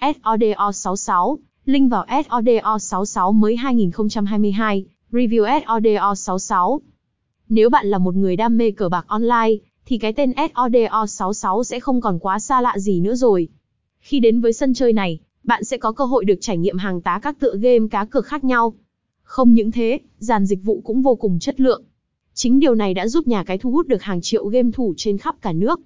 SODO66, link vào SODO66 mới 2022, review SODO66. Nếu bạn là một người đam mê cờ bạc online, thì cái tên SODO66 sẽ không còn quá xa lạ gì nữa rồi. Khi đến với sân chơi này, bạn sẽ có cơ hội được trải nghiệm hàng tá các tựa game cá cược khác nhau. Không những thế, dàn dịch vụ cũng vô cùng chất lượng. Chính điều này đã giúp nhà cái thu hút được hàng triệu game thủ trên khắp cả nước.